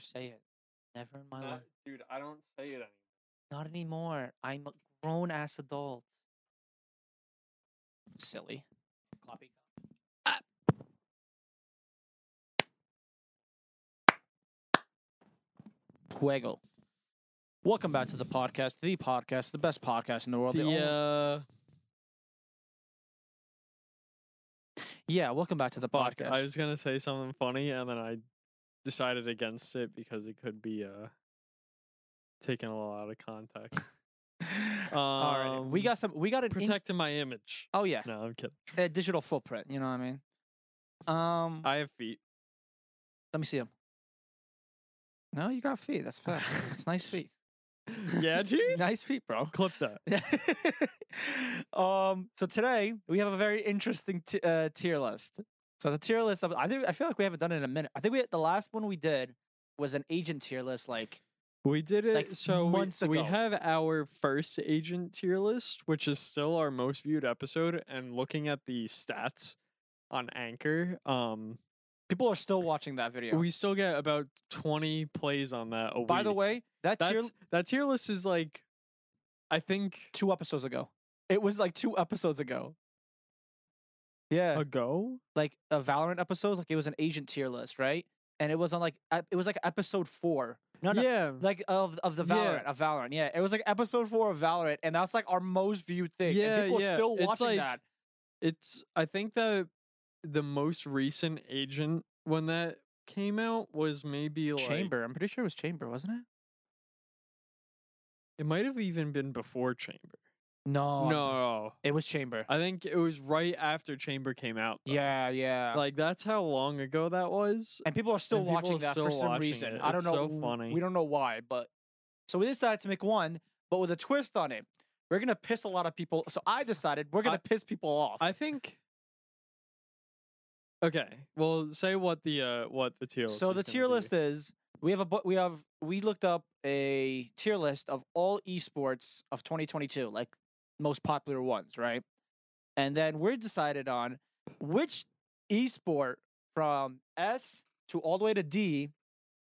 say it. Never in my life. dude, I don't say it anymore. Not anymore. I'm a grown ass adult. Silly. Copy. Ah. Juego. Welcome back to the podcast, the podcast, the best podcast in the world. the only- uh, yeah, welcome back to the podcast. I was gonna say something funny, and then I decided against it because it could be uh taken a lot out of context. All right, we Um, got some. We got an in- protecting my image. oh yeah, No, I'm kidding. a digital footprint. You know what I mean? Um, I have feet. let me see them. No, you got feet. That's fair. That's nice feet. yeah, dude. nice feet, bro. Clip that. um. So today we have a very interesting t- uh, tier list. So the tier list. I think I feel like we haven't done it in a minute. I think we the last one we did was an agent tier list. Like We did it Like, so we- months we, ago. have our first agent tier list, which is still our most viewed episode. And looking at the stats on Anchor, um, people are still watching that video. we still get about twenty plays on that a By the way, that tier that tier list is like, I think two episodes ago. It was like two episodes ago. Yeah, ago. like a Valorant episode. Like it was an agent tier list, right? And it was on like ep- it was like episode four. No, no, yeah, like of of the Yeah. Valorant of Valorant. Yeah, it was like episode four of Valorant, and that's like our most viewed thing. Yeah, and people yeah, are still it's watching like- that. it's. I think that the most recent agent when that came out was maybe like Chamber. I'm pretty sure it was Chamber, wasn't it? It might have even been before Chamber. No, no, it was Chamber. I think it was right after Chamber came out. though. yeah, yeah. like that's how long ago that was. and people are still and people watching are that for some watching reason. it. I don't It's know. so funny. We don't know why, but so we decided to make one, but with a twist on it. We're gonna piss a lot of people. So I decided we're gonna I- piss people off. I think. Okay, well, say what the uh what the tier list. so is the gonna tier be. list is we have a bu- we have we looked up a tier list of all esports of 2022, like most popular ones, right? And then we're decided on which esport from S to all the way to D,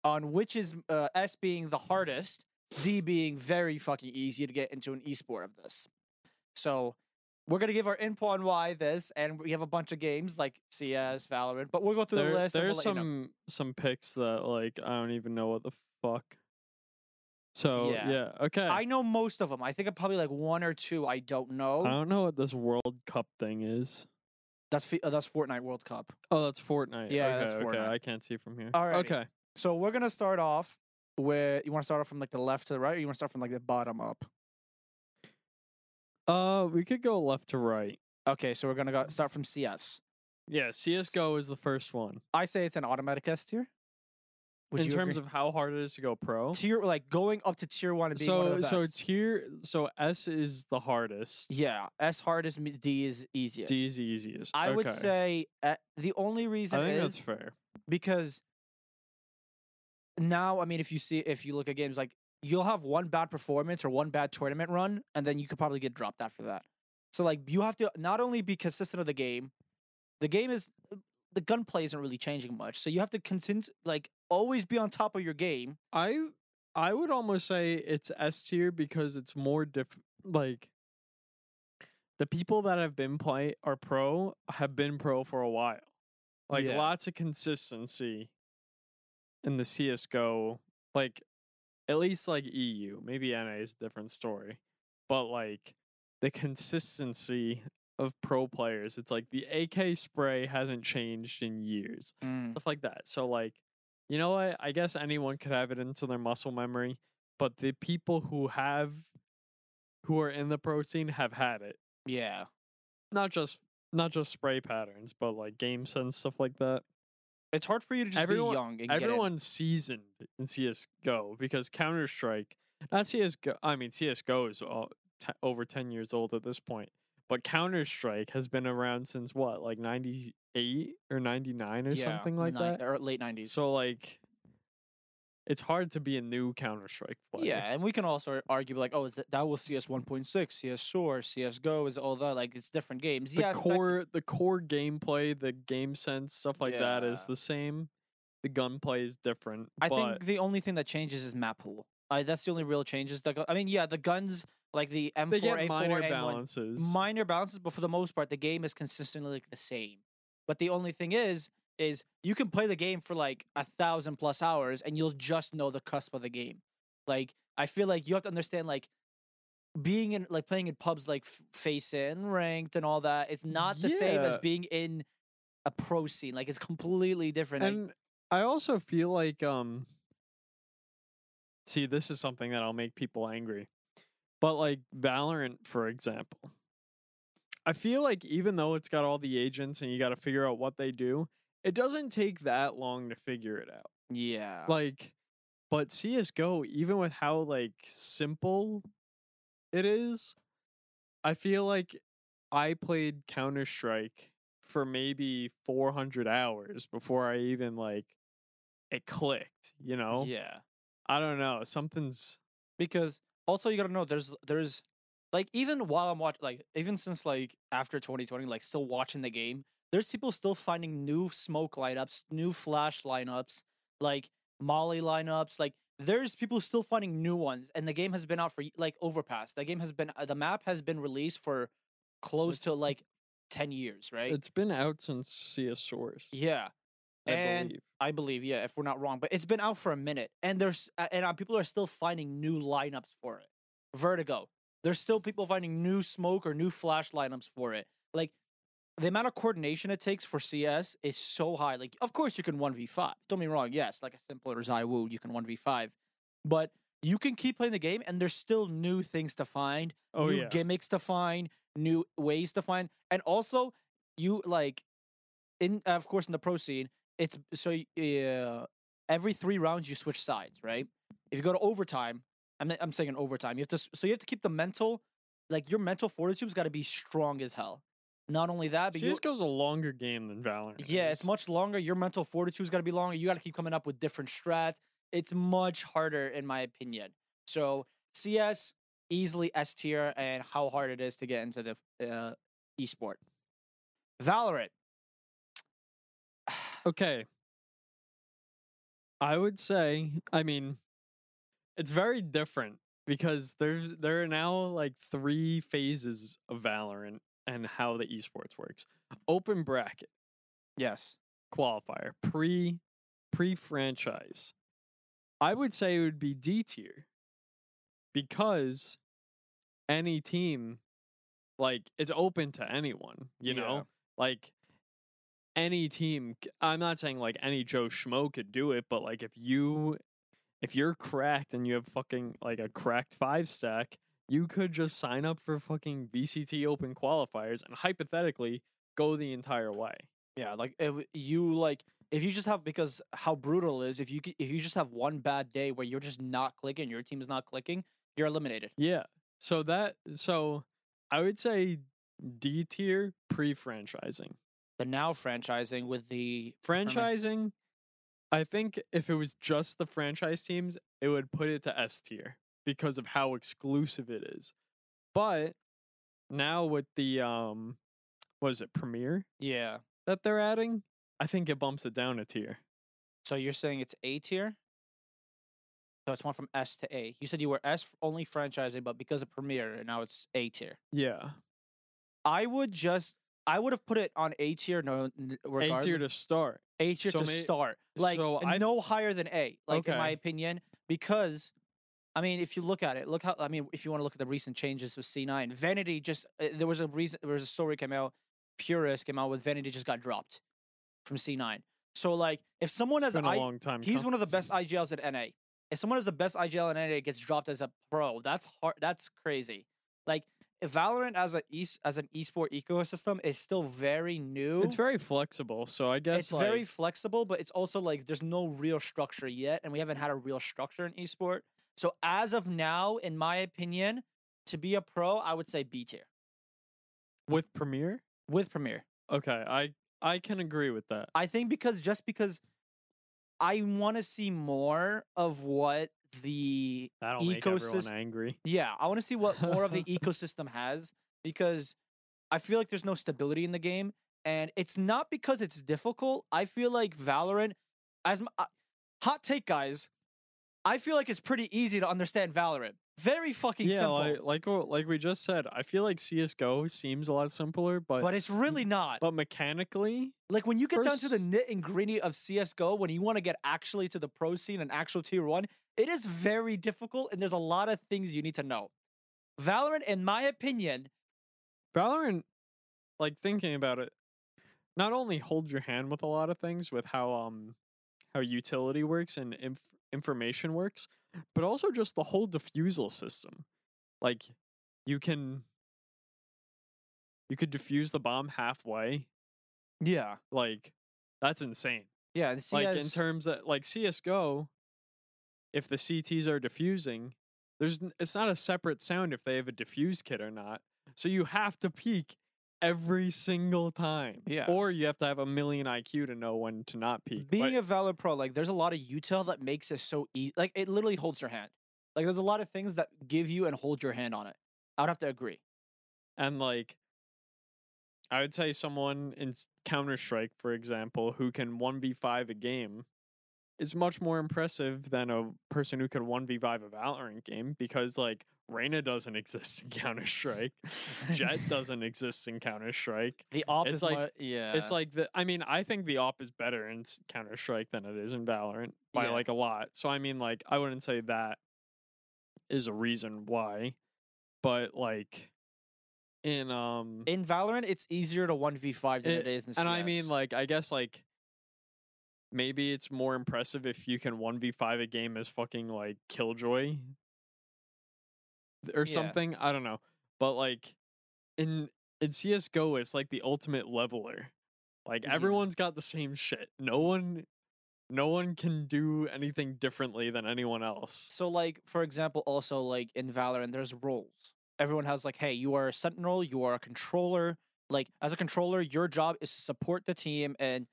on which is uh, S being the hardest, D being very fucking easy to get into an esport of this. So we're gonna give our input on why this, and we have a bunch of games like CS, Valorant, but we'll go through There- the list. there's we'll let you know. some some picks that like I don't even know what the fuck. So Yeah. yeah, okay. I know most of them. I think I'm probably like one or two I don't know. I don't know what this World Cup thing is. That's uh, that's Fortnite World Cup. Oh, that's Fortnite. Yeah, okay, that's okay. Fortnite. I can't see from here. All right. Okay. So we're gonna start off with you want to start off from like the left to the right, or you want to start from like the bottom up? Uh, we could go left to right. Okay, so we're gonna go start from CS. Yeah, CS:GO is the first one. I say it's an automatic S tier. Would in terms agree? of how hard it is to go pro. tier, like going up to tier one and being one So of the so tier so S is the hardest. yeah, S hardest, D is easiest. D is easiest. I would say uh, the only reason I think is that's fair. because now I mean if you see if you look at games like you'll have one bad performance or one bad tournament run and then you could probably get dropped after that. So like you have to not only be consistent of the game, the game is the gunplay isn't really changing much. So you have to continue like always be on top of your game. I I would almost say it's S tier because it's more diff like the people that have been play are pro have been pro for a while. Like Yeah. lots of consistency in the CS:GO like at least like EU, maybe NA is a different story. But like the consistency of pro players, it's like the AK spray hasn't changed in years mm. stuff like that. So like, you know what? I guess anyone could have it into their muscle memory, but the people who have who are in the pro scene have had it. Yeah. Not just not just spray patterns, but like game sense stuff like that. It's hard for you to just Everyone- be young and. Everyone's seasoned in CS:GO because Counter Strike, not CS:GO. I mean CS:GO is all, te- over ten years old at this point, but Counter Strike has been around since what, like ninety eight or ninety nine or yeah, something like ni- that. or late 90s. So like, it's hard to be a new Counter Strike player. Yeah, and we can also argue like, oh, th- that was CS 1.6, CS Source, CS Go is all that. Like, it's different games. the yes, that- core, the core gameplay, the game sense, stuff like that is the same. the gunplay is different. I but think the only thing that changes is map pool. Uh, that's the only real changes. The I mean, yeah, the guns like the M4, they get A4, minor A1, balances. minor balances, but for the most part, the game is consistently like the same. But the only thing is, is you can play the game for like a thousand plus hours, and you'll just know the cusp of the game. Like I feel like you have to understand like being in like playing in pubs like f- face in ranked and all that. It's not the same as being in a pro scene. Like it's completely different. Like, and I also feel like um see this is something that'll make people angry. But like Valorant for example. I feel like even though it's got all the agents and you got to figure out what they do, it doesn't take that long to figure it out. yeah, Like but CS:GO even with how like simple it is, I feel like I played Counter-Strike for maybe 400 hours before I even like it clicked, you know? yeah. I don't know, something's because also you gotta know there's there's like even while I'm watching like even since like after 2020 like still watching the game there's people still finding new smoke lineups new flash lineups like molly lineups like there's people still finding new ones and the game has been out for like overpass the game has been uh, the map has been released for close to like 10 years right? it's been out since CS Source. yeah I and believe. I believe, yeah, if we're not wrong, but it's been out for a minute, and there's and uh, people are still finding new lineups for it. Vertigo, there's still people finding new smoke or new flash lineups for it. Like the amount of coordination it takes for CS is so high. Like, of course, you can one v five. Don't be wrong. Yes, like a simpler ZywOo, you can one v five, but you can keep playing the game, and there's still new things to find, Oh new yeah. gimmicks to find, new ways to find, and also you like in of course in the pro scene, it's so uh, every three rounds you switch sides, right? If you go to overtime, I'm I'm saying in overtime, you have to so you have to keep the mental, like your mental fortitude's got to be strong as hell. Not only that, but you, CS:GO's a longer game than Valorant. yeah, it's much longer. Your mental fortitude's got to be longer. You got to keep coming up with different strats. It's much harder, in my opinion. So CS easily S tier, and how hard it is to get into the uh, esport. Valorant. Okay. I would say, I mean, it's very different because there's there are now like three phases of Valorant and how the esports works. Open bracket, Yes. qualifier, pre pre franchise. I would say it would be D tier because any team like it's open to anyone, you Yeah. know? Like any team i'm not saying like any Joe Schmo could do it, but like if you if you're cracked and you have fucking like a cracked five stack, you could just sign up for fucking VCT open qualifiers and hypothetically go the entire way. Yeah, like if you like if you just have because how brutal it is if you if you just have one bad day where you're just not clicking, your team is not clicking, you're eliminated. Yeah. So that so I would say D tier pre-franchising. The now franchising with the Franchising, I think if it was just the franchise teams, it would put it to S tier because of how exclusive it is. But now with the um was it, Premier Yeah. that they're adding, I think it bumps it down a tier. So you're saying it's A tier? So it's one from S to A. You said you were S only franchising, but because of Premier, now it's A tier. Yeah. I would just I would have put it on A tier. No, A tier to start. A tier So to may- start. Like so I- no higher than A. Like in my opinion, because I mean, if you look at it, look how I mean, if you want to look at the recent changes with C9, Vanity just uh, there was a reason there was a story came out, Purist came out with Vanity just got dropped from C9. So like, if someone It's has a I, long time. he's com- one of the best IGLs at NA. If someone has the best IGL in NA gets dropped as a pro, that's hard. That's crazy. Like Valorant as a e- as an esport ecosystem is still very new. It's very flexible, so I guess it's very flexible, but it's also like there's no real structure yet, and we haven't had a real structure in esport. So as of now, in my opinion, to be a pro, I would say B tier with Premier. with Premier. Okay, I I can agree with that. I think because just because I want to see more of what the That'll ecosystem. angry. Yeah, I want to see what more of the ecosystem has because I feel like there's no stability in the game, and it's not because it's difficult. I feel like Valorant as m- uh, hot take, guys. I feel like it's pretty easy to understand Valorant. Very fucking yeah, simple, like like what- like we just said, I feel like CS:GO seems a lot simpler, but but it's really not. but mechanically, Like when you get down to the First- nit and gritty of CS:GO, when you want to get actually to the pro scene and actual tier one, it is very difficult, and there's a lot of things you need to know. Valorant, in my opinion, Valorant, like thinking about it, not only holds your hand with a lot of things with how um how utility works and inf- information works, but also just the whole defusal system. Like you can you could defuse the bomb halfway. yeah, Like that's insane. yeah, CS, like in terms of like CS:GO, if the CTs are defusing, there's it's not a separate sound if they have a defuse kit or not. So you have to peek every single time. Yeah. Or you have to have a million IQ to know when to not peek. being but, a Valor Pro, like there's a lot of util that makes it so easy. Like it literally holds your hand. Like there's a lot of things that give you and hold your hand on it. I would have to agree. and like I would say someone in Counter Strike, for example, who can one v five a game, is much more impressive than a person who can one v five a Valorant game because like Reyna doesn't exist in Counter Strike. Jett doesn't exist in Counter Strike. The op It's is like- more- yeah. It's like the I mean, I think the op is better in Counter Strike than it is in Valorant by Yeah. like a lot. So I mean like I wouldn't say that is a reason why. But like in um in Valorant, it's easier to one v five than It- it is in CS. and I mean like I guess like maybe it's more impressive if you can 1v5 a game as fucking like Killjoy or Yeah. something. I don't know. But like in in CS:GO it's like the ultimate leveler. Like Yeah. everyone's got the same shit. No one no one can do anything differently than anyone else. So, like, for example, also like in Valorant, there's roles. Everyone has like, hey, you are a sentinel, you are a controller. Like, as a controller, your job is to support the team. And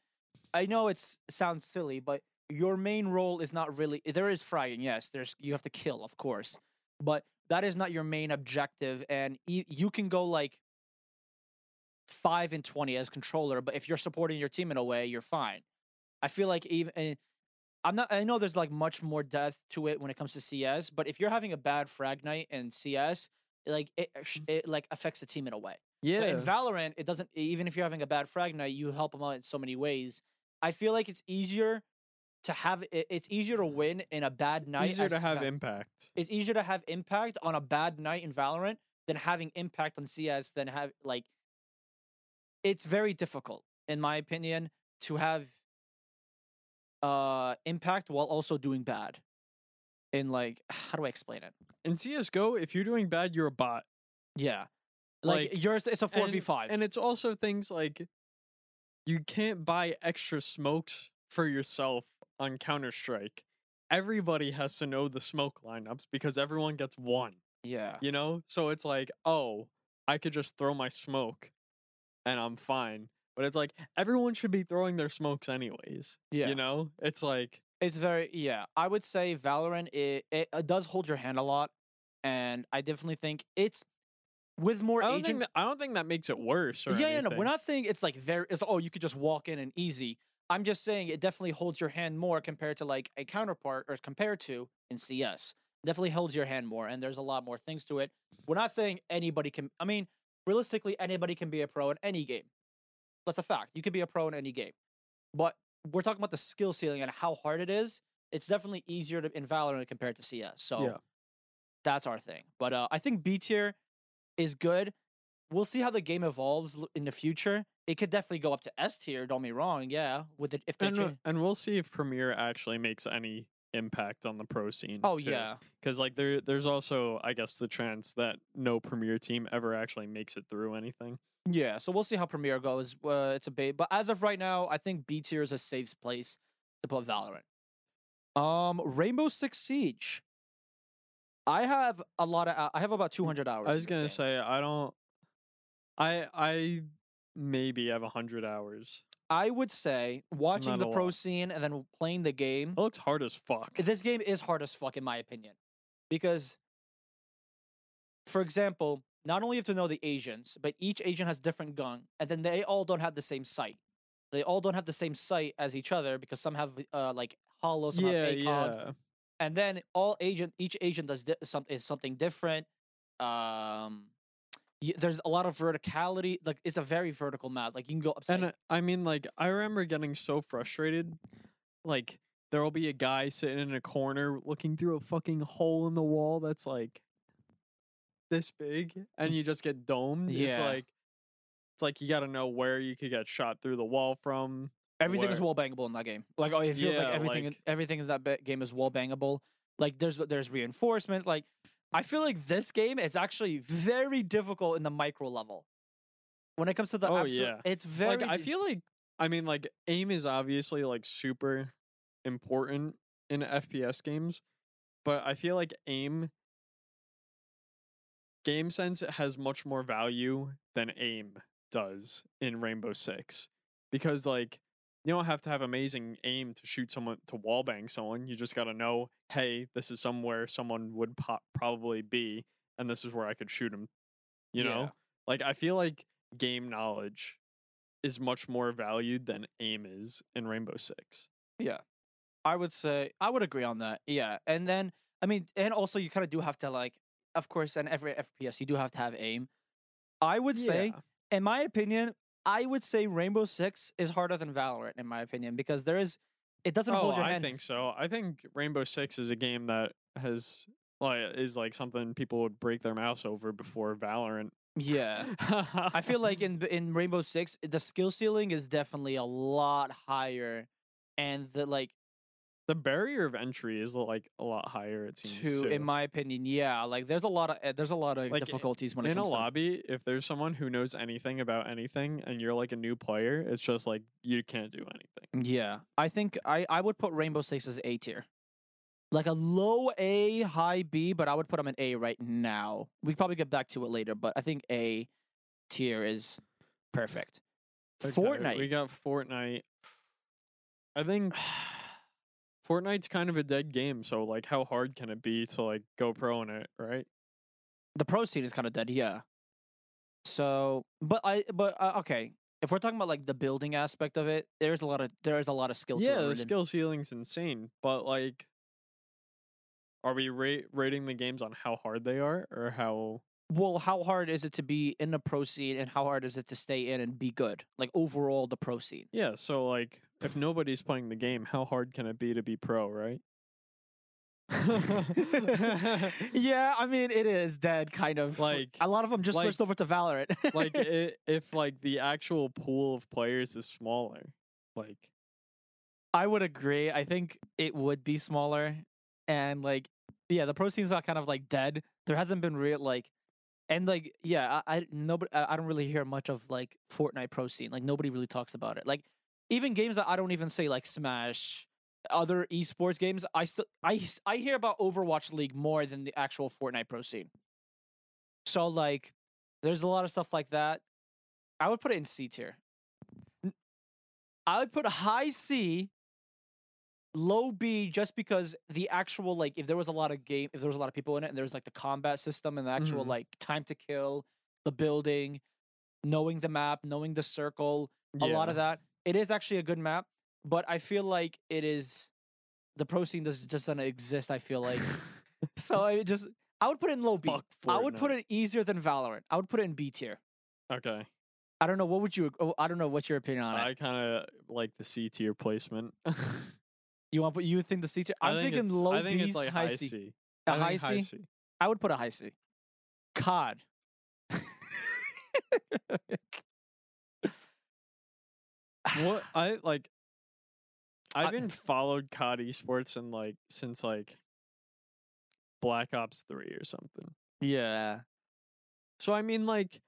I know it sounds silly, but your main role is not really. There is fragging, yes. There's you have to kill, of course, but that is not your main objective. And you, you can go like five and twenty as controller, but if you're supporting your team in a way, you're fine. I feel like even eh, I'm not. I know there's like much more depth to it when it comes to CS, but if you're having a bad frag night in CS, like it, eh, mm. it like affects the team in a way. Yeah. But in Valorant, it doesn't. Even if you're having a bad frag night, you help them out in so many ways. I feel like it's easier to have. It's easier to win in a bad night. easier to have impact. it's easier to have impact on a bad night in Valorant than having impact on CS than have like it's very difficult in my opinion to have uh impact while also doing bad. In like how do I explain it? In CS:GO, if you're doing bad, you're a bot. Yeah. Like, Like, yours it's a 4v5. And it's also things like you can't buy extra smokes for yourself on Counter Strike. Everybody has to know the smoke lineups because everyone gets one, yeah. you know? So it's like, oh, I could just throw my smoke and I'm fine. But it's like everyone should be throwing their smokes anyways. Yeah. You know? It's like It's very yeah. I would say Valorant it, it, uh does hold your hand a lot, and I definitely think it's with more I don't agent. think that, I don't think that makes it worse or yeah, yeah, no, we're not saying it's like very. It's oh, you could just walk in and easy. I'm just saying it definitely holds your hand more compared to like a counterpart or compared to in CS. Definitely holds your hand more, and there's a lot more things to it. We're not saying anybody can. I mean, realistically, anybody can be a pro in any game. That's a fact. You can be a pro in any game, but we're talking about the skill ceiling and how hard it is. It's definitely easier to in Valorant compared to CS. So Yeah. that's our thing. But uh, I think B tier is good. We'll see how the game evolves in the future. It could definitely go up to S tier. Don't be wrong. Yeah, with it if they and, uh, and we'll see if Premier actually makes any impact on the pro scene. Oh yeah, because like there there's also I guess the chance that no Premier team ever actually makes it through anything. yeah. So we'll see how Premier goes. Uh, it's a bait, but as of right now, I think B tier is a safe place to put Valorant. Um, Rainbow Six Siege. I have a lot of. I have about two hundred hours. I was gonna game. say I don't. I I maybe have a hundred hours. I would say watching Not the pro lot. scene and then playing the game. It looks hard as fuck. this game is hard as fuck in my opinion because for example not only have to know the asians but each agent has different gun and then they all don't have the same sight they all don't have the same sight as each other because some have uh like holo, some yeah, have ACOG, yeah. And then all agent each agent does di- some is something different. Um, y- there's a lot of verticality. Like it's a very vertical map. Like you can go upside. And uh, I mean, like, I remember getting so frustrated. Like, there will be a guy sitting in a corner looking through a fucking hole in the wall that's like this big, and you just get domed. It's like, it's like you got to know where you could get shot through the wall from. Everything is wall bangable in that game. Like oh, it feels like everything in like- everything in that ba- game is wall bangable. Like there's there's reinforcement. Like I feel like this game is actually very difficult in the micro level. When it comes to the Oh, absolute, yeah. it's very. like, I feel like, I mean, like, aim is obviously like super important in FPS games, but I feel like aim game sense has much more value than aim does in Rainbow Six because like you don't have to have amazing aim to shoot someone to wallbang someone. You just got to know, hey, this is somewhere someone would po- probably be, and this is where I could shoot him. You Yeah. know, like I feel like game knowledge is much more valued than aim is in Rainbow Six. Yeah. I would say I would agree on that. Yeah. And then I mean and also you kind of do have to like of course in every FPS you do have to have aim. I would say Yeah. in my opinion I would say Rainbow 6 is harder than Valorant in my opinion because there is it doesn't oh, hold your I hand. think so. I think Rainbow Six is a game that has like is like something people would break their mouse over before Valorant. Yeah. I feel like in in Rainbow 6 the skill ceiling is definitely a lot higher and the like the barrier of entry is like a lot higher. It seems to too. in my opinion yeah like there's a lot of uh, there's a lot of Like, difficulties when it in a comes to lobby, if there's someone who knows anything about anything and you're like a new player, it's just like you can't do anything. Yeah, I think I I would put Rainbow Six as A tier, like a low A, high B, but I would put them in A right now. We probably get back to it later, but I think A tier is perfect. Okay, Fortnite. We got Fortnite. I think Fortnite's kind of a dead game, so like how hard can it be to like go pro in it, right? the pro scene is kind of dead, yeah. So, but I but uh, okay, if we're talking about like the building aspect of it, there's a lot of there is a lot of skill. yeah, the skill ceiling's insane, but like are we rate rating the games on how hard they are or how Well, how hard is it to be in the pro scene, and how hard is it to stay in and be good? Like overall, the pro scene. Yeah, so like if nobody's playing the game, how hard can it be to be pro, right? yeah, I mean it is dead, kind of. Like- a lot of them just like- switched over to Valorant. like i if like the actual pool of players is smaller, like I would agree. I think it would be smaller, and like, yeah, the pro scene's not kind of like dead. There hasn't been real like, and like, yeah, I, I nobody, I I don't really hear much of like Fortnite pro scene. Like nobody really talks about it. Like even games that I don't even say like Smash, other esports games, I still I I hear about Overwatch League more than the actual Fortnite pro scene. So like, there's a lot of stuff like that. I would put it in C tier. I would put a high C, low B, just because the actual like, if there was a lot of game, if there was a lot of people in it, and there was like the combat system and the actual Mhm. like time to kill, the building, knowing the map, knowing the circle, a lot of that. It is actually a good map, but I feel like it is the pro scene does just doesn't exist. I feel like so. I just I would put it in low B. I would put it easier than Valorant. I would put it in B tier. Okay. I don't know. What would you? oh, I don't know. What's your opinion on it? I kind of like the C tier placement. You want? You think the C tier? I I'm think thinking low I think B's, it's like high, C. C. A I high C? high C. I would put a high C. COD. What I like I I- haven't followed COD esports and like since like Black Ops 3 or something. Yeah, So I mean like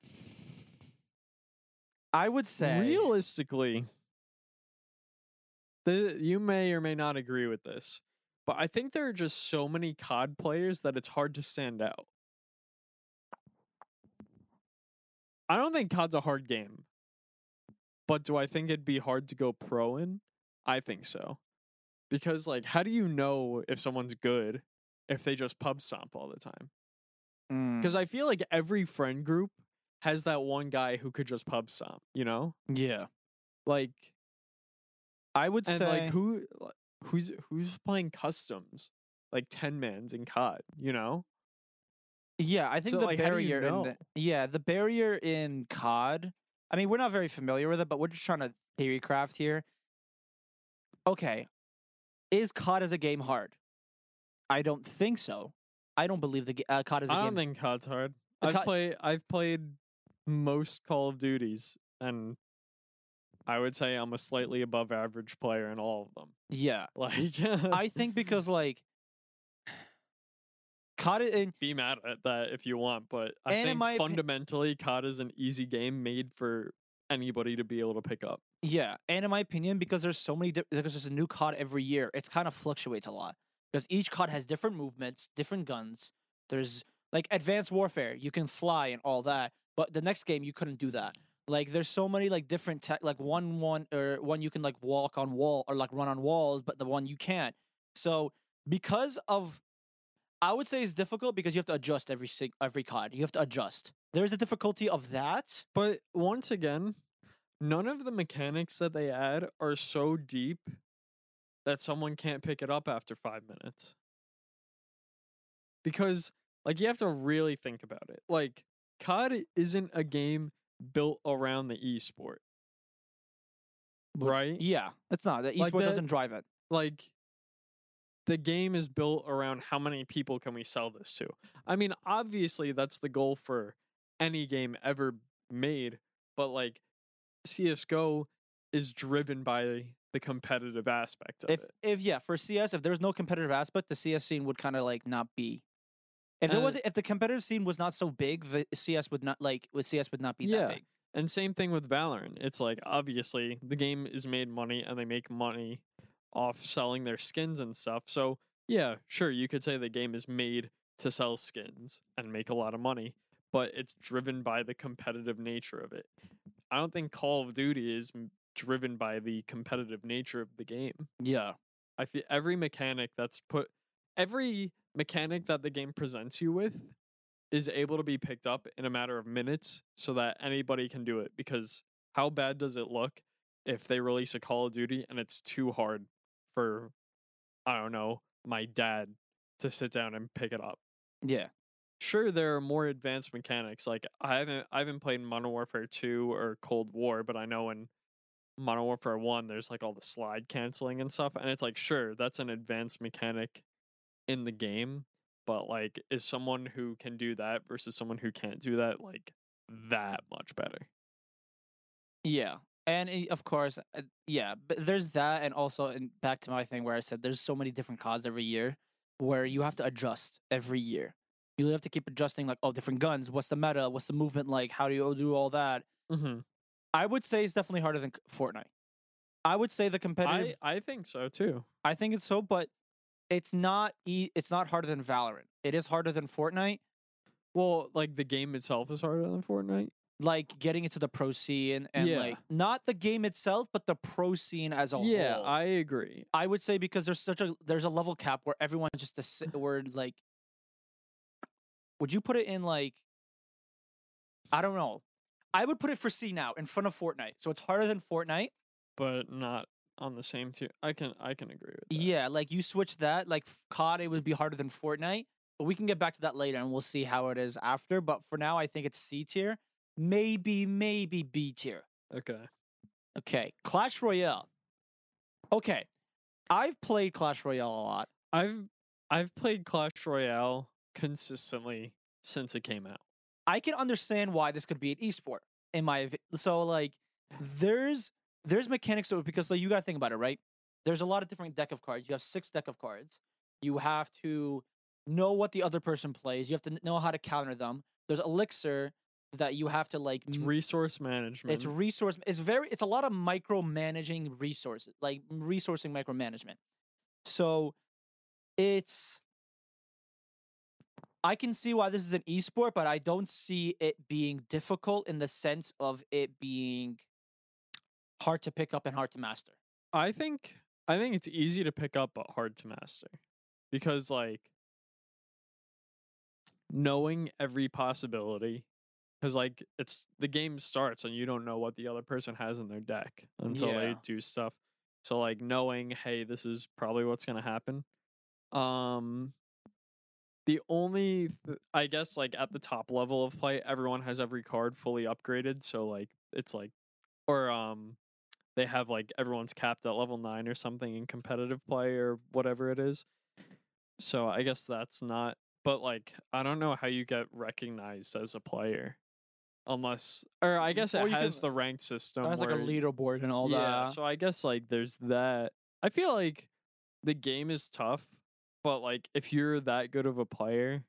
I would say realistically the you may or may not agree with this, but I think there are just so many COD players that it's hard to stand out. I don't think COD's a hard game. But do I think it'd be hard to go pro in? I think so. Because like how do you know if someone's good if they just pub stomp all the time? Mm, Because I feel like every friend group has that one guy who could just pub stomp, you know? yeah, Like I would And say like who who's who's playing customs? Like 10 mans in COD, you know? Yeah, I think So, the like, do you barrier in the, yeah, the barrier in COD. I mean, we're not very familiar with it, but we're just trying to theory craft here. Okay, is COD as a game hard? I don't think so. I don't believe the uh, COD is a I don't game. think COD's hard. The I've COD played I've played most Call of Duties and I would say I'm a slightly above average player in all of them. yeah, Like I think because like COD in be mad at that if you want, but I think my opi- fundamentally COD is an easy game made for anybody to be able to pick up. Yeah, and in my opinion, because there's so many, di- because there's a new COD every year, it's kind of fluctuates a lot. Because each COD has different movements, different guns. There's like Advanced Warfare, you can fly and all that, but the next game you couldn't do that. Like there's so many like different tech, like one one or one you can like walk on wall or like run on walls, but the one you can't. So because of, I would say it's difficult because you have to adjust every sig- every COD. You have to adjust. There's a difficulty of that. But once again, none of the mechanics that they add are so deep that someone can't pick it up after five minutes. Because, like, you have to really think about it. Like, COD isn't a game built around the esport, right? Yeah, it's not. The esport Like doesn't drive it. like the game is built around how many people can we sell this to. I mean, obviously that's the goal for any game ever made, but like CS:GO is driven by the competitive aspect of if it. if yeah for CS if there was no competitive aspect the CS scene would kind of like not be if there Uh, was if the competitive scene was not so big the CS would not like with CS would not be Yeah. that big And same thing with Valorant. It's like obviously the game is made money and they make money off selling their skins and stuff. So, yeah, sure, you could say the game is made to sell skins and make a lot of money, but it's driven by the competitive nature of it. I don't think Call of Duty is driven by the competitive nature of the game. yeah I feel every mechanic that's put every mechanic that the game presents you with is able to be picked up in a matter of minutes so that anybody can do it because how bad does it look if they release a Call of Duty and it's too hard for I don't know, my dad to sit down and pick it up. yeah Sure there are more advanced mechanics like I haven't I haven't played Modern Warfare 2 or Cold War, but I know in Modern Warfare 1 there's like all the slide canceling and stuff and it's like sure that's an advanced mechanic in the game, but like is someone who can do that versus someone who can't do that like that much better. yeah and of course uh, yeah but there's that and also and back to my thing where I said there's so many different CODs every year where you have to adjust every year you have to keep adjusting like oh different guns what's the meta what's the movement like how do you do all that Mm-hmm. I would say it's definitely harder than Fortnite I would say the competitive I I think so too. I think it's so, but it's not. E- it's not harder than Valorant. It is harder than Fortnite. Well, like the game itself is harder than Fortnite. Like getting into the pro scene and Yeah. like not the game itself, but the pro scene as a yeah, whole. Yeah, I agree. I would say because there's such a there's a level cap where everyone just the word like. Would you put it in like? I don't know. I would put it for C now in front of Fortnite, so it's harder than Fortnite. but not on the same tier. I can I can agree with that. Yeah, like you switch that, like COD, it would be harder than Fortnite. But we can get back to that later, and we'll see how it is after. But for now, I think it's C tier, maybe maybe B tier. Okay. Okay, Clash Royale. Okay, I've played Clash Royale a lot. I've I've played Clash Royale consistently since it came out. I can understand why this could be an esport in my so like there's there's mechanics to it because like you gotta think about it, right? There's a lot of different deck of cards. You have six deck of cards. You have to know what the other person plays. You have to know how to counter them. There's elixir that you have to like It's resource management. it's resource it's very it's a lot of micromanaging resources like resourcing micromanagement so it's i can see why this is an esport but i don't see it being difficult in the sense of it being hard to pick up and hard to master I think I think it's easy to pick up but hard to master. Because like knowing every possibility cuz like it's the game starts and you don't know what the other person has in their deck until they do stuff. So like knowing, hey, this is probably what's gonna happen. Um, the only, th- I guess, like at the top level of play, everyone has every card fully upgraded. So like it's like, or um, they have like everyone's capped at level nine or something in competitive play or whatever it is. So I guess that's not. But like, I don't know how you get recognized as a player, unless, or I mm, guess Or it you has can- the ranked system. It has like a where- leaderboard and all that. yeah, that. so I guess like there's that. I feel like the game is tough, but like if you're that good of a player,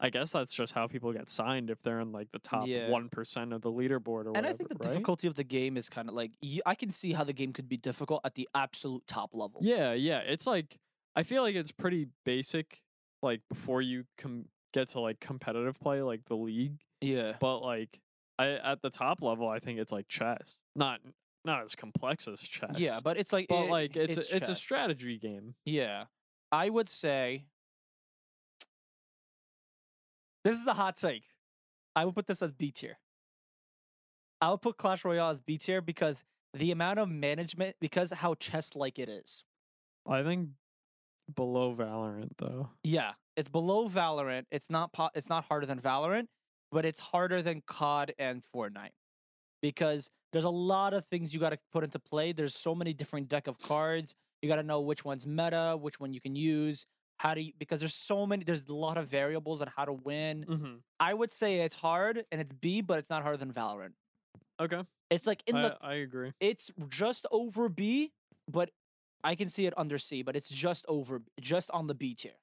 I guess that's just how people get signed if they're in like the top Yeah. one percent of the leaderboard or And whatever. I think the right? difficulty of the game is kind of like you, I can see how the game could be difficult at the absolute top level. Yeah, yeah. It's like I feel like it's pretty basic, like before you com- get to like competitive play, like the league. Yeah. But like I at the top level, I think it's like chess, not not as complex as chess. Yeah, but it's like but it- like it's a, it's a strategy game. Yeah. I would say this is a hot take. I would put this as B tier. I would put Clash Royale as B tier because the amount of management, because how chess like it is. I think below Valorant though. Yeah, it's below Valorant. It's not po- it's not harder than Valorant, but it's harder than COD and Fortnite because there's a lot of things you got to put into play. There's so many different deck of cards. You got to know which one's meta, which one you can use, how do you because there's so many there's a lot of variables on how to win. Mm-hmm. I would say it's hard and it's B, but it's not harder than Valorant. Okay, It's like in I, the I agree. it's just over B, but I can see it under C, but it's just over just on the B tier.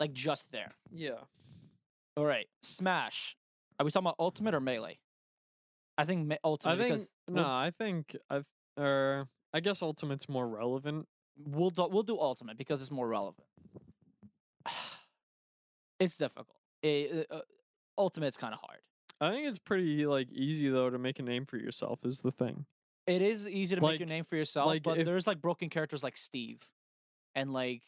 Like just there. Yeah. All right, Smash. Are we talking about Ultimate or Melee? I think me- I think because no. I think I've uh, I guess Ultimate's more relevant. we'll do, we'll do Ultimate because it's more relevant. it's difficult. Eh, uh, Ultimate's kind of hard. I think it's pretty like easy though to make a name for yourself. Is the thing. It is easy to make your name for yourself, like but if- there's like broken characters like Steve, and like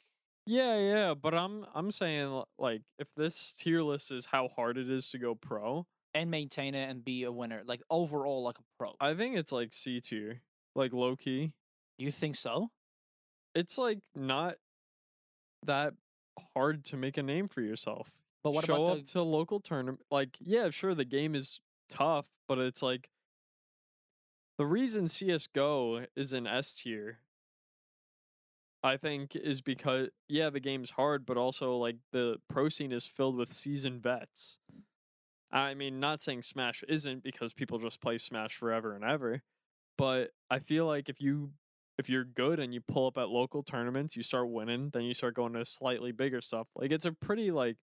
Yeah, yeah, but I'm I'm saying like if this tier list is how hard it is to go pro, and maintain it and be a winner. Like overall, like a pro. I think it's like C tier, like low key. you think so? It's like not that hard to make a name for yourself. But what Show about up the, to local tournament. Like, yeah, sure, the game is tough, but it's like the reason CS:GO is in S tier. I think is because yeah, the game's hard, but also like the pro scene is filled with seasoned vets. I mean, not saying Smash isn't because people just play Smash forever and ever, but I feel like if you if you're good and you pull up at local tournaments, you start winning, then you start going to slightly bigger stuff. Like it's a pretty like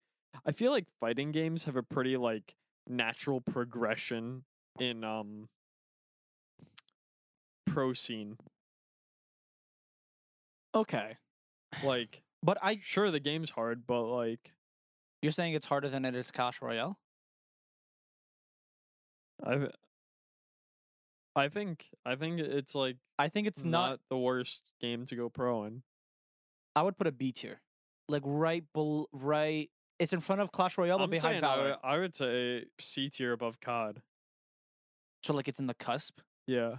I feel like fighting games have a pretty like natural progression in um pro scene. Okay? Like But I sure the game's hard, but like you're saying it's harder than it is Clash Royale. I I think I think it's like I think it's not, not. the worst game to go pro in. I would put a B tier, like right, bel- right. It's in front of Clash Royale, but I'm behind I Valorant. would, I would say C tier above COD. So like it's in the cusp. Yeah.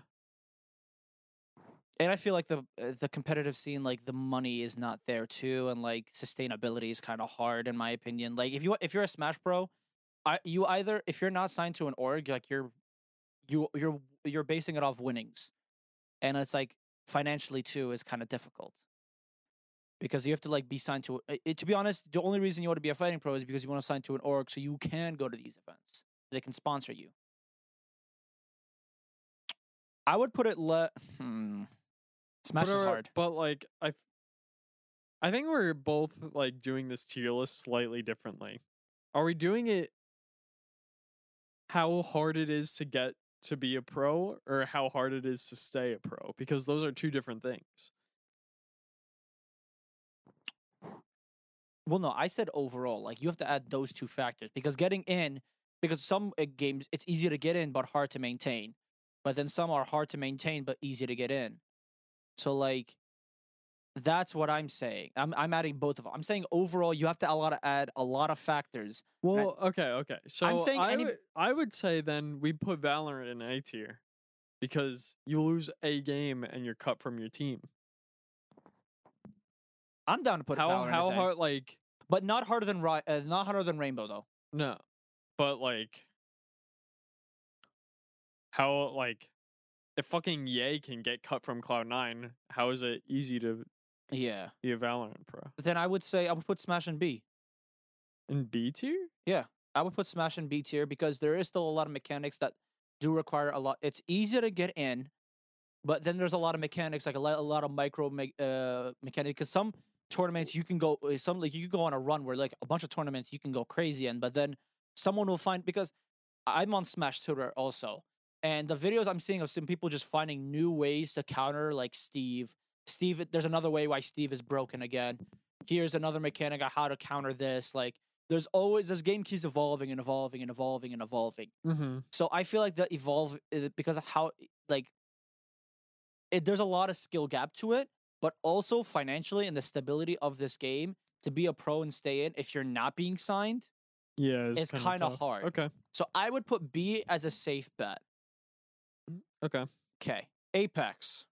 And I feel like the uh, the competitive scene, like the money is not there too, and like sustainability is kind of hard in my opinion. Like if you if you're a Smash Pro, I you either if you're not signed to an org, like you're you you're you're basing it off winnings, and it's like financially too is kind of difficult because you have to like be signed to. It, it- to be honest, the only reason you want to be a fighting pro is because you want to sign to an org so you can go to these events. They can sponsor you. I would put it le. Hmm. Smash but, is hard. But like I I think we're both like doing this tier list slightly differently. Are we doing it how hard it is to get to be a pro or how hard it is to stay a pro? Because those are two different things. Well, no, I said overall. Like you have to add those two factors because getting in, because some uh, games it's easier to get in but hard to maintain, but then some are hard to maintain but easy to get in. So like, that's what I'm saying. I'm I'm adding both of them. I'm saying overall you have to a lot of add a lot of factors. Well, okay, okay. So saying I any- would, I would say then we put Valorant in A tier. because you lose a game and you're cut from your team. I'm down to put how Valorant how A, hard like but not harder than uh, not harder than Rainbow though. no, but like how like if fucking Yay can get cut from Cloud Nine, how is it easy to Yeah. be a Valorant pro Then I would say I would put Smash in B. in B tier? Yeah, I would put Smash in B tier because there is still a lot of mechanics that do require a lot. It's easier to get in, but then there's a lot of mechanics, like a lot, a lot of micro me- uh, mechanics. Because some tournaments you can go, uh, some like you can go on a run where like a bunch of tournaments you can go crazy in, but then someone will find because I'm on Smash Twitter also, and the videos I'm seeing of some people just finding new ways to counter like Steve. Steve, there's another way why Steve is broken again. Here's another mechanic on how to counter this. Like there's always this game keeps evolving and evolving and evolving and evolving. Mm-hmm. So I feel like the evolve uh, because of how like it, there's a lot of skill gap to it, but also financially and the stability of this game to be a pro and stay in if you're not being signed. Yeah, it's, It's kinda kinda hard. Okay, So I would put B as a safe bet. Okay. Okay, Apex.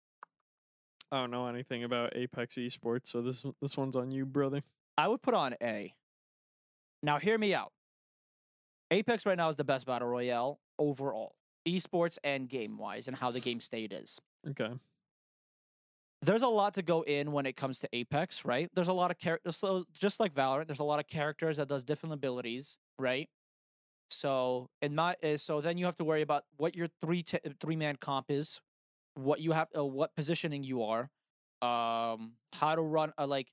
I don't know anything about Apex Esports, so this this one's on you, brother. I would put on A. Now, hear me out. Apex right now is the best battle royale overall, esports and game wise, and how the game state is. Okay. there's a lot to go in when it comes to Apex, right? There's a lot of characters, so just like Valorant, there's a lot of characters that does different abilities, right? So in my uh, so then you have to worry about what your three t- three man comp is, what you have, uh, what positioning you are, um, how to run, uh, like.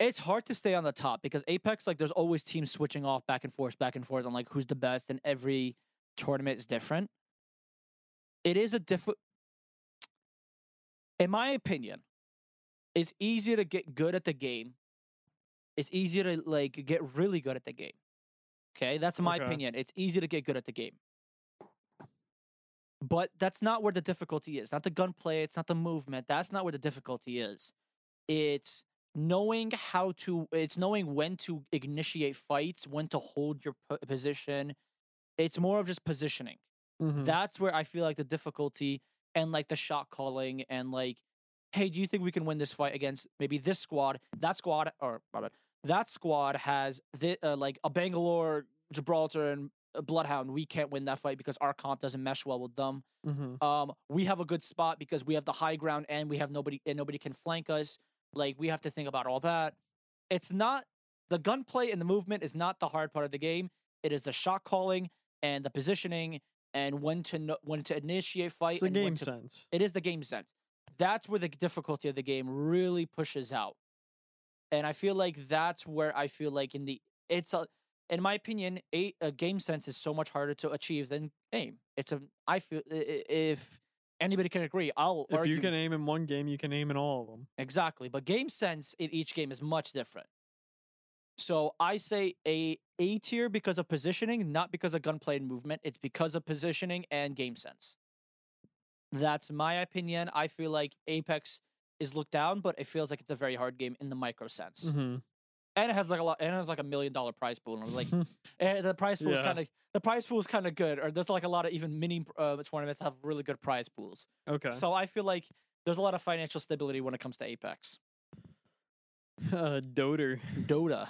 It's hard to stay on the top because Apex, like, there's always teams switching off back and forth, back and forth on like who's the best, and every tournament is different. It is a different in my opinion, it's easier to get good at the game. It's easier to like get really good at the game. Okay, that's my Okay. opinion. It's easy to get good at the game. But that's not where the difficulty is. Not the gunplay, it's not the movement. That's not where the difficulty is. It's knowing how to it's knowing when to initiate fights, when to hold your position. It's more of just positioning Mhm. that's where I feel like the difficulty and like the shot calling and like, hey, do you think we can win this fight against maybe this squad? That squad or bad, that squad has the, uh, like a Bangalore, Gibraltar, and a Bloodhound. We can't win that fight because our comp doesn't mesh well with them. Mhm. Um, we have a good spot because we have the high ground and we have nobody and nobody can flank us. Like we have to think about all that. It's not the gunplay and the movement is not the hard part of the game. It is the shot calling and the positioning and when to know, when to initiate fight. It's when game to- sense. It is the game sense. That's where the difficulty of the game really pushes out. And I feel like that's where I feel like in the it's a in my opinion, a, a game sense is so much harder to achieve than aim. It's a I feel if anybody can agree, I'll If argue you can aim in one game, you can aim in all of them. exactly. But game sense in each game is much different. So I say a A tier because of positioning, not because of gunplay and movement. It's because of positioning and game sense. That's my opinion. I feel like Apex is looked down, but it feels like it's a very hard game in the micro sense. Mm-hmm. And it has like a lot. And it has like a million dollar prize pool. And like, the prize pool is kind of the prize pool is kind of good. Or there's like a lot of even mini uh, tournaments have really good prize pools. okay. So I feel like there's a lot of financial stability when it comes to Apex. uh, Doter. Dota.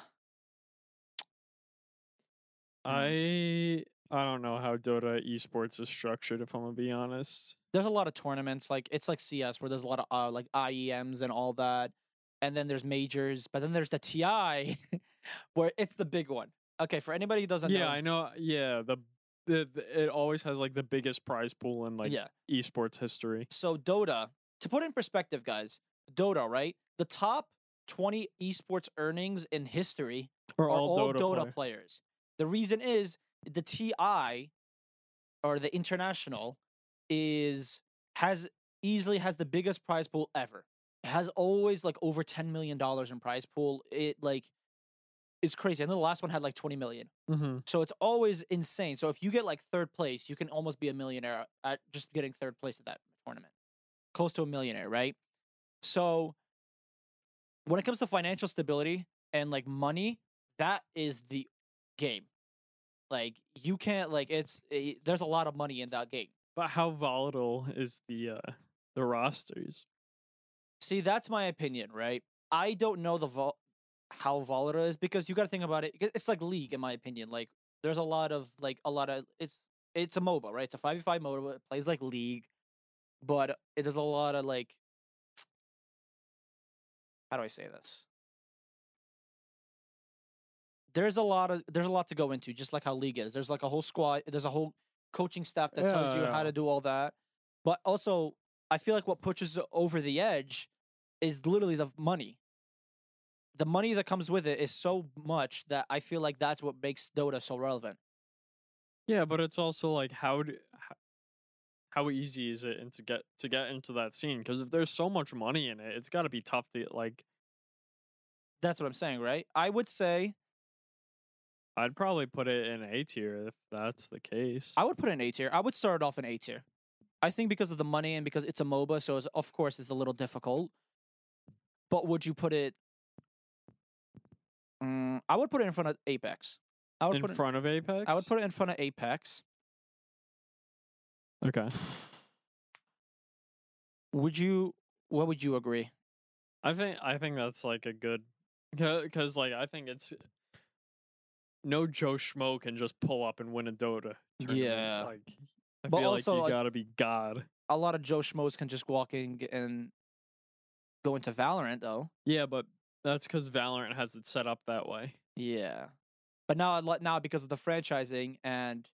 I I don't know how Dota esports is structured. If I'm gonna be honest. There's a lot of tournaments like it's like CS where there's a lot of uh, like IEMs and all that, and then there's majors, but then there's the TI where it's the big one. Okay, for anybody who doesn't Yeah, know, I know. Yeah, the, the the- it always has like the biggest prize pool in like yeah. esports history. So Dota, to put in perspective, guys, Dota, right? The top 20 esports earnings in history Or are all, Dota, Dota, player. players. The reason is the TI or the international is has easily has the biggest prize pool ever. It has always like over 10 million dollars in prize pool. It like it's crazy. I know the last one had like 20 million. Mm-hmm. So it's always insane. So if you get like third place, you can almost be a millionaire at just getting third place at that tournament. Close to a millionaire, right? So when it comes to financial stability and like money, that is the game. Like you can't like it's eh, there's a lot of money in that game. But how volatile is the uh the rosters? See, that's my opinion, right? I don't know the vol- how volatile it is because you got to think about it. It's like league, in my opinion. Like, there's a lot of like a lot of it's it's a MOBA, right? It's a five v five MOBA. It plays like league, but it does a lot of like. How do I say this? There's a lot of there's a lot to go into, just like how league is. There's like a whole squad. There's a whole coaching staff that tells you Yeah, how to do all that. But also, I feel like what pushes over the edge is literally the money. The money that comes with it is so much that I feel like that's what makes Dota so relevant. Yeah, but it's also like how do, how easy is it and to get to get into that scene? Because if there's so much money in it, it's got to be tough to like. That's what I'm saying, right? I would say I'd probably put it in A tier if that's the case. I would put it in A tier. I would start it off in A tier. I think because of the money and because it's a MOBA, so it's, of course it's a little difficult. But would you put it? Mm, I would put it in front of Apex. I would in put it. front of Apex. I would put it in front of Apex. Okay, Would you? What would you agree? I think I think that's like a good because like I think it's no Joe Schmo can just pull up and win a Dota. Tournament. Yeah. like I But feel also, like you like- gotta be God. A lot of Joe schmoes can just walk in and go into Valorant, though. Yeah, but that's because Valorant has it set up that way. Yeah, but now now because of the franchising and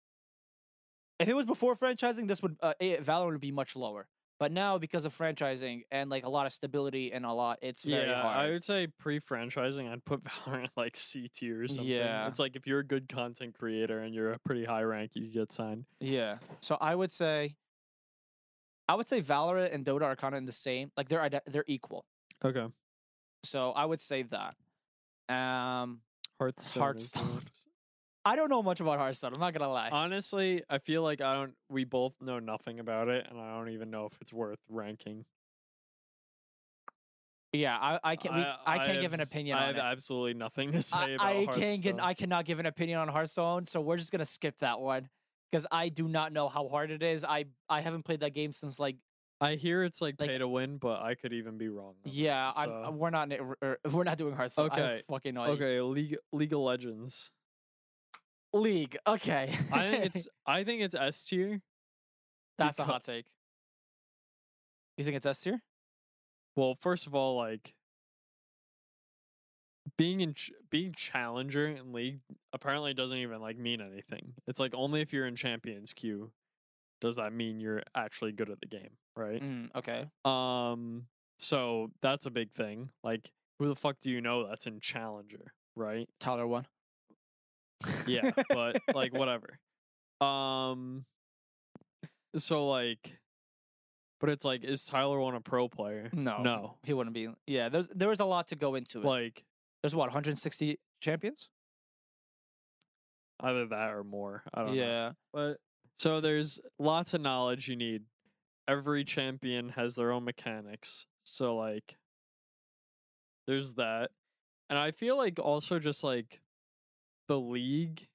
if it was before franchising, this would uh, Valorant would be much lower. But now because of franchising and like a lot of stability and a lot, it's very hard. yeah, I would say pre-franchising, I'd put Valorant like C tier or something. Yeah. it's like if you're a good content creator and you're a pretty high rank, you get signed. Yeah, so I would say, I would say Valorant and Dota are kind of in the same. Like they're they're equal. Okay, So I would say that. Um, Hearthstone. Hearthstone. I don't know much about Hearthstone. I'm not gonna lie. Honestly, I feel like I don't. We both know nothing about it, and I don't even know if it's worth ranking. yeah, I I can't we, I, can't give an opinion I on have it. absolutely nothing to say I, about I can't get I cannot give an opinion on Hearthstone, so we're just gonna skip that one because I do not know how hard it is. I I haven't played that game since like I hear it's like, like- pay to win, but I could even be wrong. on that, yeah. I'm, so- we're not er, we're not doing Hearthstone. I have Okay, fucking no. Okay, League League of Legends. League. Okay, I think it's I think it's S tier. that's a hot take. You think it's S tier? Well, first of all, like being in ch- being challenger in league apparently doesn't even like mean anything. It's like only if you're in champions queue does that mean you're actually good at the game, right? Mm, okay. Um so that's a big thing. Like who the fuck do you know that's in challenger, right? Tyler1. Yeah, but like whatever. Um so like but it's like is Tyler1 a pro player? no, No. he wouldn't be. Yeah, there's there was a lot to go into it. Like there's what 160 champions. either that or more. I don't know. Yeah. But so there's lots of knowledge you need. Every champion has their own mechanics. So like there's that. And I feel like also just like the league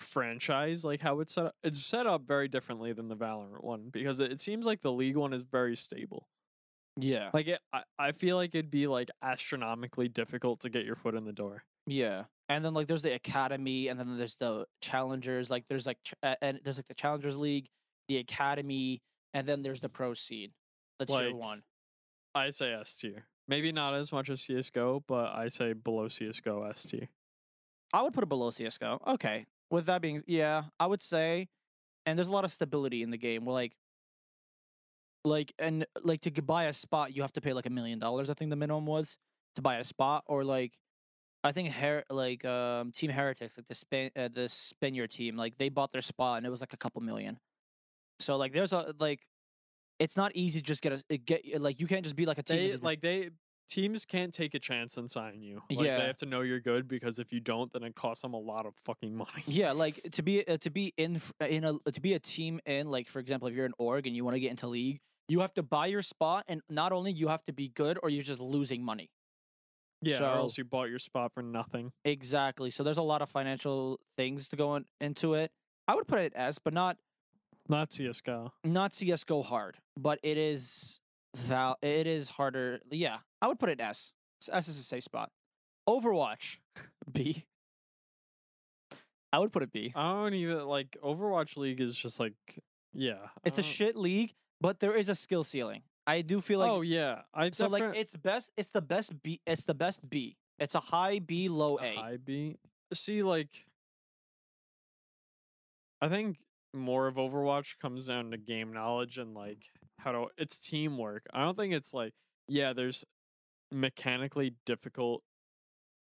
franchise, like how it's set up it's set up very differently than the Valorant one because it, it seems like the league one is very stable. Yeah. Like it, I, I feel like it'd be like astronomically difficult to get your foot in the door. Yeah. And then like there's the academy and then there's the challengers like there's like ch- and there's like the challengers league, the academy and then there's the pro scene. The tier Like, 1. I say S tier. Maybe not as much as CS:GO, but I say below CS:GO S tier. I would put it below CS:GO. Okay. With that being yeah, I would say and there's a lot of stability in the game. Where like like and like to buy a spot you have to pay like a million dollars I think the minimum was to buy a spot or like I think her like um Team Heretics like the spin uh, the Spaniard team like they bought their spot and it was like a couple million. So like there's a like it's not easy to just get a get like you can't just be like a team. They like they teams can't take a chance and sign you. Like, Yeah. they have to know you're good because if you don't, then it costs them a lot of fucking money. Yeah, like to be uh, to be in in a to be a team in like for example, if you're an org and you want to get into league, you have to buy your spot, and not only you have to be good, or you're just losing money. yeah, or else So- you bought your spot for nothing. Exactly. So there's a lot of financial things to go in, into it. I would put it as, but not Not CS:GO. not CS:GO hard, but it is val. It is harder. Yeah, I would put it S. S is a safe spot. Overwatch, B. I would put it B. I don't even like Overwatch League is just like yeah. It's a shit league, but there is a skill ceiling. I do feel like oh yeah, I so. Like it's best. It's the best B. It's the best B. It's a high B, low a A. high B. See, like, I think more of Overwatch comes down to game knowledge and like how to. It's teamwork. I don't think it's like yeah, there's mechanically difficult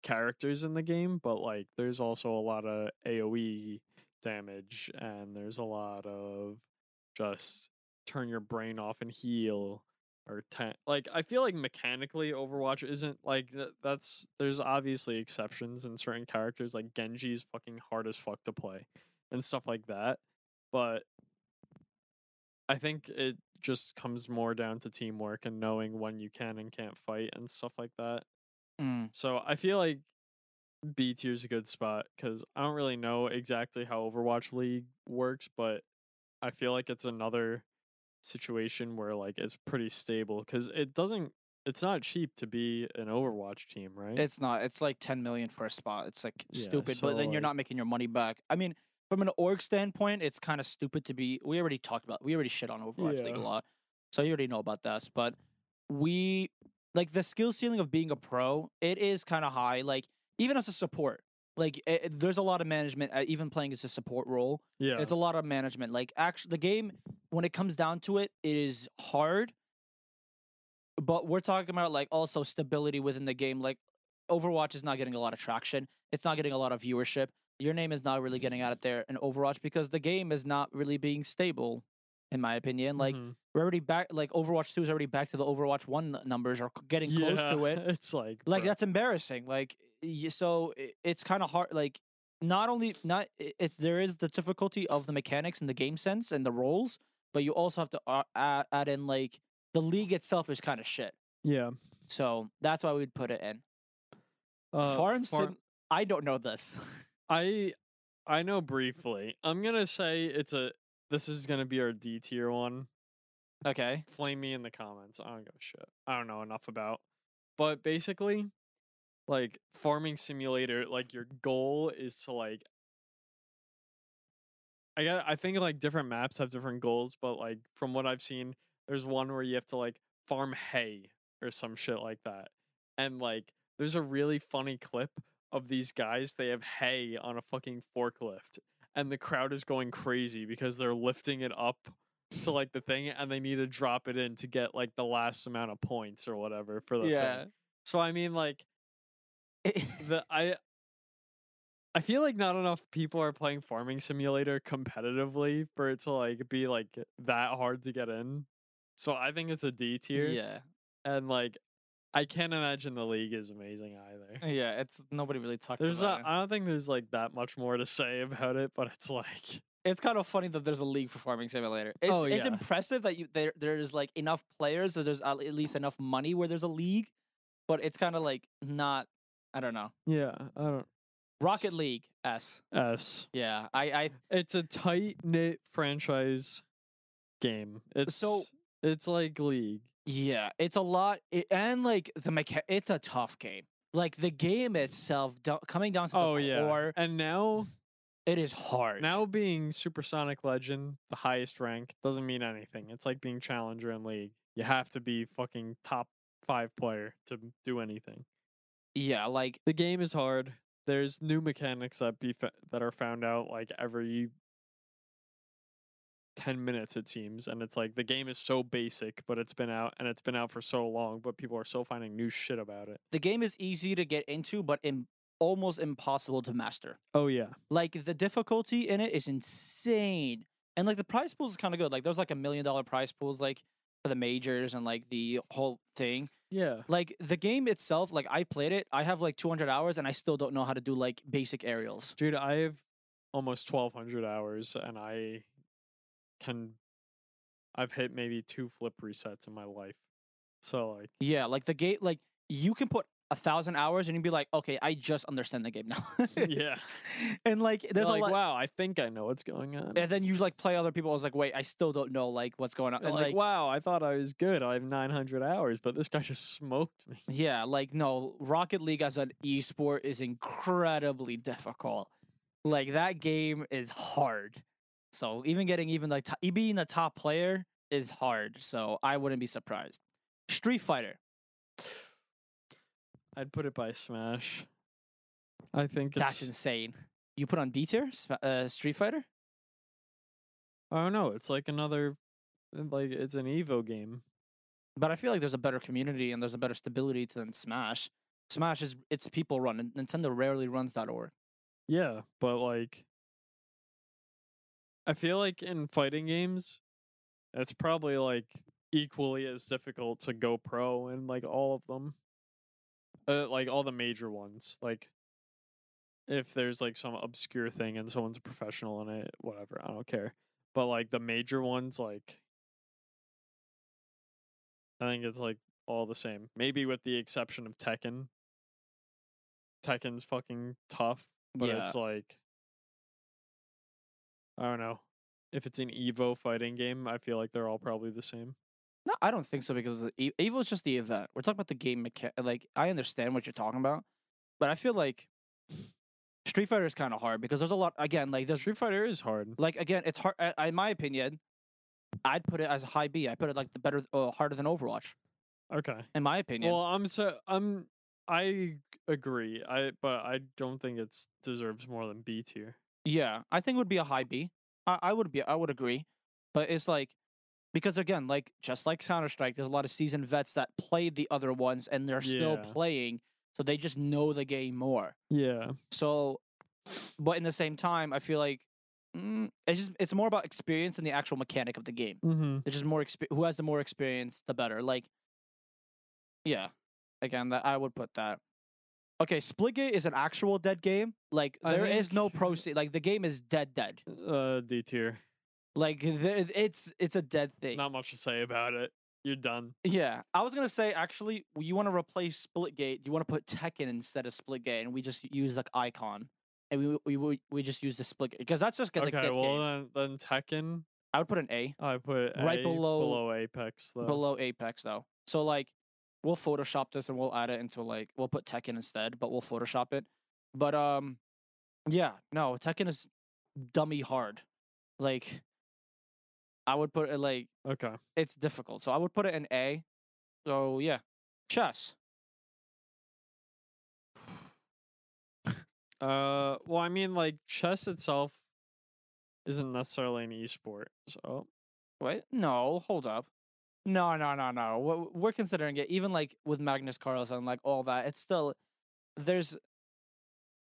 characters in the game, but like there's also a lot of AOE damage and there's a lot of just turn your brain off and heal or ta- like I feel like mechanically Overwatch isn't like th- that's there's obviously exceptions in certain characters like Genji's fucking hard as fuck to play and stuff like that but I think it just comes more down to teamwork and knowing when you can and can't fight and stuff like that Mm. so I feel like B tier is a good spot because I don't really know exactly how Overwatch League works, but I feel like it's another situation where like it's pretty stable because it doesn't. It's not cheap to be an Overwatch team, right? It's not. It's like 10 million for a spot. It's like Yeah, stupid, so, but then you're not making your money back. I mean, from an org standpoint, it's kind of stupid to be. We already talked about. We already shit on Overwatch League a lot, so you already know about this. But we like the skill ceiling of being a pro. It is kind of high. Like even as a support, like it, it- there's a lot of management. Uh, even playing as a support role, yeah, it's a lot of management. Like actually, the game when it comes down to it, it is hard. But we're talking about like also stability within the game. Like Overwatch is not getting a lot of traction. It's not getting a lot of viewership. Your name is not really getting out of there in Overwatch because the game is not really being stable, in my opinion. Like Mhm. we're already back. Like Overwatch Two is already back to the Overwatch One numbers or getting close to it It's like like bruh. that's embarrassing like so it's kind of hard like not only not it's there is the difficulty of the mechanics and the game sense and the roles but you also have to uh, add, add in like the league itself is kind of shit yeah. so that's why we'd put it in Uh, farm Far- sim i don't know this I I know briefly. I'm gonna say it's a. This is gonna be our D tier one. okay flame me in the comments. I don't give a shit. I don't know enough about. But basically, like farming simulator, like your goal is to like I got I think like different maps have different goals, but like from what I've seen, there's one where you have to like farm hay or some shit like that. And like there's a really funny clip of these guys, they have hay on a fucking forklift and the crowd is going crazy because they're lifting it up to like the thing and they need to drop it in to get like the last amount of points or whatever for the yeah thing. So I mean like the I I feel like not enough people are playing farming simulator competitively for it to like be like that hard to get in. So I think it's a D tier. yeah And like I can't imagine the league is amazing either. yeah it's nobody really talks There's about not, it I don't think there's like that much more to say about it, but it's like it's kind of funny that there's a league for farming simulator it's, Oh, it's impressive that you there there's like enough players or there's at least enough money where there's a league but it's kind of like not i don't know yeah, I don't rocket league s S. yeah i i It's a tight knit franchise game. It's So- it's like League. Yeah it's a lot it, and like the mecha- it's a tough game like the game itself do- coming down to the Oh yeah. core And now it is hard now being Supersonic Legend, the highest rank, doesn't mean anything. It's like being challenger in League. You have to be fucking top five player to do anything. yeah like The game is hard. There's new mechanics that be fa- that are found out like every 10 minutes it seems and it's like the game is so basic but it's been out and it's been out for so long but people are still finding new shit about it. the game is easy to get into but Im- almost impossible to master Oh yeah. like the difficulty in it is insane and like the prize pool is kind of good like there's like a million dollar prize pools like for the majors and like the whole thing Yeah. like the game itself like i played it i have like 200 hours and i still don't know how to do like basic aerials Dude, I have almost 1200 hours and I can I've hit maybe two flip resets in my life. So like yeah like the gate like you can put a thousand hours and you'd be like, okay, I just understand the game now. Yeah. and like there's You're like, a lot. wow, I think I know what's going on. And then you like play other people. I was like, wait, I still don't know like what's going on. And, like, wow, I thought I was good. I have 900 hours, but this guy just smoked me. Yeah, like no, Rocket League as an esport is incredibly difficult. Like that game is hard. So even getting even like to- being a top player is hard. So I wouldn't be surprised. Street Fighter. I'd put it by Smash. I think That's it's. insane. You put on B tier uh, Street Fighter? I don't know. It's like another. Like it's an Evo game. But I feel like there's a better community and there's a better stability to than Smash. Smash is it's people run. Nintendo rarely runs that org. Yeah, but like. I feel like in fighting games, it's probably like equally as difficult to go pro in like all of them. Uh, like all the major ones. Like if there's like some obscure thing and someone's a professional in it, whatever, I don't care. But like the major ones, like I think it's like all the same. Maybe with the exception of Tekken. Tekken's fucking tough, but yeah. it's like I don't know. If it's an Evo fighting game, I feel like they're all probably the same. No, I don't think so because E- Evo is just the event. We're talking about the game mechanic. Like I understand what you're talking about, but I feel like Street Fighter is kind of hard because there's a lot. Again, like there's Street Fighter is hard. like again, it's hard. In my opinion, I'd put it as a high B. I put it like the better, uh, harder than Overwatch. Okay. In my opinion, Well, I'm so I'm I agree. I but I don't think it's deserves more than B tier. Yeah, I think it would be a high B. I, I would be. I would agree, but it's like because again, like just like Counter Strike, there's a lot of seasoned vets that played the other ones and they're still Yeah. playing, so they just know the game more. Yeah. So, but in the same time, I feel like mm, it's just it's more about experience than the actual mechanic of the game. Mm-hmm. It's just more exp- who has the more experience, the better. Like, yeah, again, that I would put that. Okay, Splitgate is an actual dead game. Like I there is no think- proceed. Like the game is dead, dead. Uh, D tier. Like it's it's a dead thing. Not much to say about it. You're done. Yeah, I was gonna say actually, you want to replace Splitgate. You want to put Tekken instead of Splitgate, and we just use like Icon, and we we we, we just use the Split because that's just like okay. Well game. then then Tekken. I would put an A I put Right A below- below Apex though. below Apex though. So like, we'll Photoshop this and we'll add it into like we'll put Tekken instead, but we'll Photoshop it. But um, yeah, no, Tekken is dummy hard. Like, I would put it like Okay. it's difficult, so I would put it in A. So yeah, chess. Uh, well, I mean, like chess itself isn't necessarily an esport, so Wait, no, hold up. No, no, no, no. We're, we're considering it. Even like with Magnus Carlsen, like all that, it's still there's.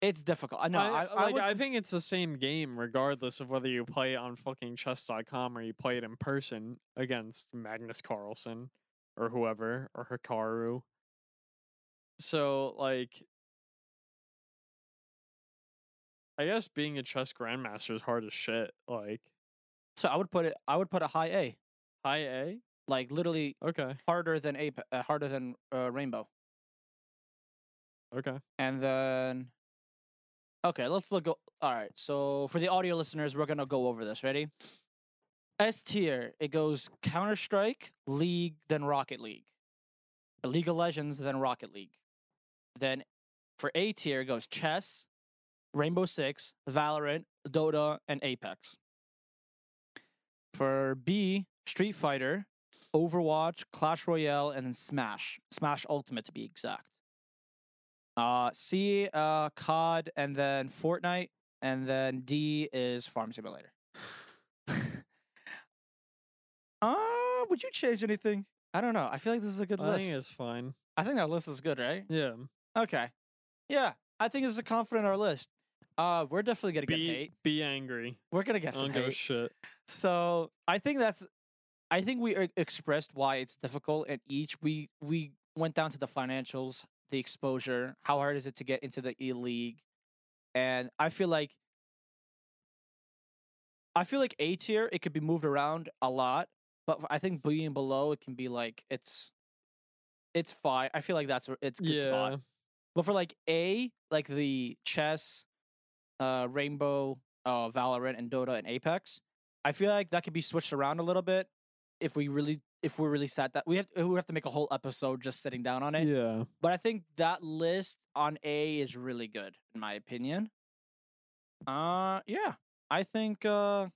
It's difficult. I know. I, I, I, like would I think it's the same game regardless of whether you play it on fucking chess.com or you play it in person against Magnus Carlsen or whoever or Hikaru. So like I guess being a chess grandmaster is hard as shit. Like so I would put it. I would put a high A, high A? Like literally Okay. harder than A, uh, harder than uh, Rainbow. Okay. And then, okay, let's look. All right, so for the audio listeners, we're gonna go over this. Ready? S tier, it goes Counter Strike, League, then Rocket League, League of Legends, then Rocket League. Then for A tier, it goes Chess, Rainbow Six, Valorant, Dota, and Apex. For B, Street Fighter, Overwatch, Clash Royale, and then Smash. Smash Ultimate to be exact. Uh, C, uh, COD, and then Fortnite, and then D is Farm Simulator. uh, would you change anything? I don't know. I feel like this is a good I list. I think it's fine. I think our list is good, right? Yeah. Okay. Yeah, I think it's a confident our list. Uh, we're definitely gonna get Be hate. be angry. We're gonna get some don't give a hate. shit. So I think that's, I think we expressed why it's difficult, at each we we went down to the financials, the exposure, how hard is it to get into the E League, and I feel like, I feel like A tier it could be moved around a lot, but I think B and below it can be like it's, it's fine. I feel like that's it's good yeah. spot. But for like A, like the chess, uh, Rainbow, uh, Valorant, and Dota and Apex, I feel like that could be switched around a little bit if we really if we really sat that we have we have to make a whole episode just sitting down on it. Yeah. But I think that list on A is really good in my opinion. Uh yeah. I think uh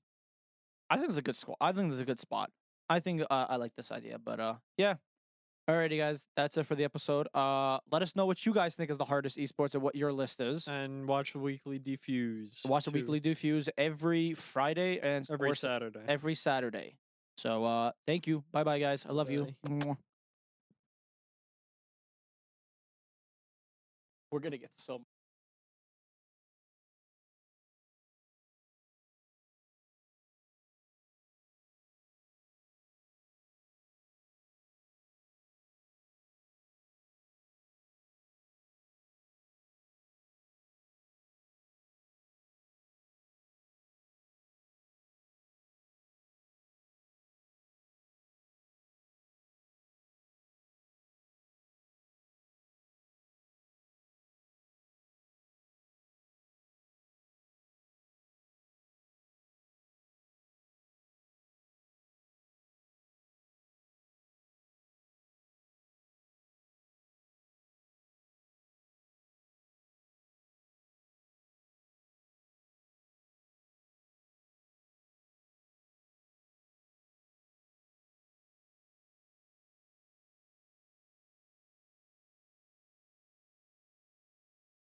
I think it's a good squad. I think it's a good spot. I think uh, I like this idea, but uh yeah. Alrighty guys, that's it for the episode. Uh let us know what you guys think is the hardest esports or what your list is. And watch the weekly defuse. Watch the weekly defuse every Friday and every Saturday. every Saturday. So uh thank you. Bye bye guys. I love you. We're gonna get so